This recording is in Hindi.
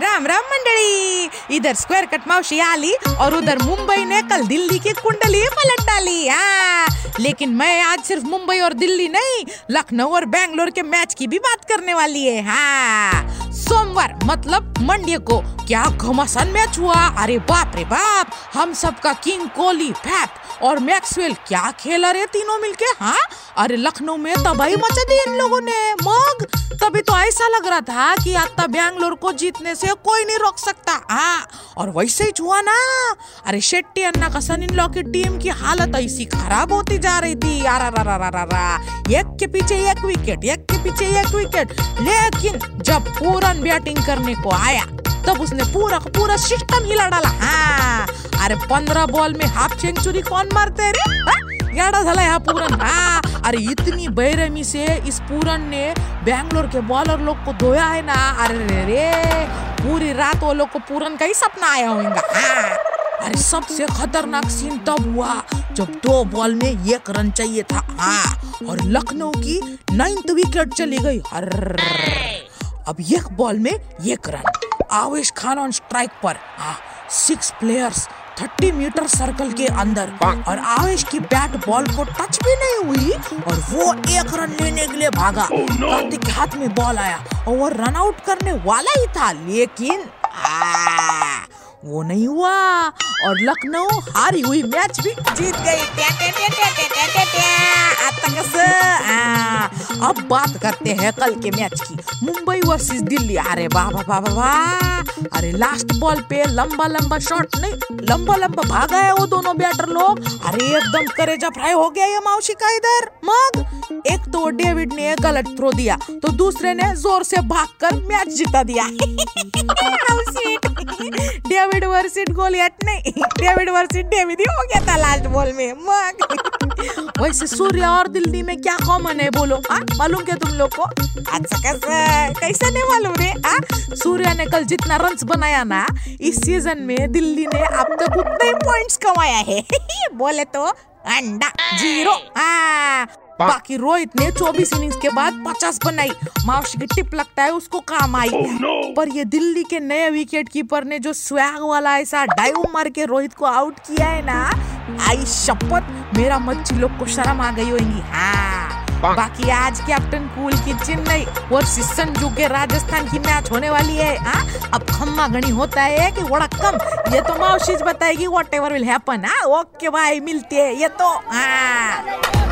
राम राम मंडली इधर स्क्वायर कट मावशी आली और उधर मुंबई ने कल दिल्ली की कुंडली पलट डाली. हाँ लेकिन मैं आज सिर्फ़ मुंबई और दिल्ली नहीं, लखनऊ और बैंगलोर के मैच की भी बात करने वाली है। हाँ सोमवार मतलब मंडे को क्या घमासान मैच हुआ? अरे बाप रे बाप, हम सबका किंग कोहली फैप और मैक्सवेल क्या खेला रे तीनों मिलके हाँ? अरे लखनऊ में तबाही मचा दी इन लोगों ने, मग। तभी तो ऐसा लग रहा था कि आता बैंगलोर को जीतने से कोई नहीं रोक सकता। हाँ और वैसे ही हुआ ना। अरे शेट्टी अन्ना का सन इन की टीम की हालत ऐसी खराब होती जा रही थी। यार एक के पीछे एक विकेट एक के पीछे एक विकेट लेकिन जब पूरन बैटिंग करने को आया, तब उसने पूरा का पूरा सिस्टम हिला डाला। हाँ अरे पंद्रह बॉल में हाफ़ सेंचुरी कौन मारते रे? हाँ? झाला ह्या पूरन? हाँ अरे इतनी बेरहमी से इस पूरन ने बैंगलोर के बॉलर लोग को धोया है ना? अरे रे रे, पूरी रात वो लोग को पूरन का ही सपना आया होगा। हाँ। अरे सबसे खतरनाक सीन तब हुआ जब दो बॉल में एक रन चाहिए था। हाँ। और लखनऊ की नाइन्थ विकेट चली गई। अब एक बॉल में एक रन। आवेश खान ऑन स्ट्राइक पर। हाँ। Six players thirty metre circle के अंदर। और आवेश की बैट बॉल को टच भी नहीं हुई और वो एक रन लेने के लिए भागा। कार्तिक के हाथ में बॉल आया और वो रन आउट करने वाला ही था लेकिन आ, वो नहीं हुआ। और लखनऊ हारी हुई मैच भी जीत गई। अब बात करते हैं कल के मैच की। मुंबई वर्सेस दिल्ली। अरे वाह वाह वाह वाह अरे लास्ट बॉल पे लंबा लंबा शॉट नहीं, लंबा लंबा भागा है वो दोनों बैटर लोग। अरे एकदम करेजा फ्राई हो गया ये मावशी का इधर। मग, एक तो डेविड ने गलत थ्रो दिया तो दूसरे ने ज़ोर से भागकर मैच जिता दिया. डेविड वर्सिट गोल हट नहीं. डेविड वर्सिट डेविड ही गया था लास्ट बॉल में. मग. वैसे सूर्य और दिल्ली में क्या कॉमन है बोलो हाँ मालूम क्या तुम लोग को? अच्छा कैसे कैसे नहीं मालूम रे हाँ सूर्य ने कल जितना रन्स बनाया ना, इस सीज़न में दिल्ली ने अब तक उतने पॉइंट्स कमाया है. बोले तो अंडा ज़ीरो हाँ. बाकी रोहित ने 24 इनिंग्स के बाद 50 बनाई। मावशी की टिप लगता है उसको काम आई। Oh, no. पर ये दिल्ली के नए विकेट कीपर ने जो स्वैग वाला ऐसा डाइव मार के रोहित को आउट किया है ना आई शपथ। मेरा मच्छी लोग को शर्म आ गई होगी। हाँ। बाकी आज कैप्टन कूल की चेन्नई और संजू के राजस्थान की मैच होने वाली है हाँ। अब खम्मा गणी होता है कि बड़ा कम। ये तो मावशीज बताएगी वॉट एवर विल हैपन हाँ। ओके भाई मिलती है। ये तो हाँ।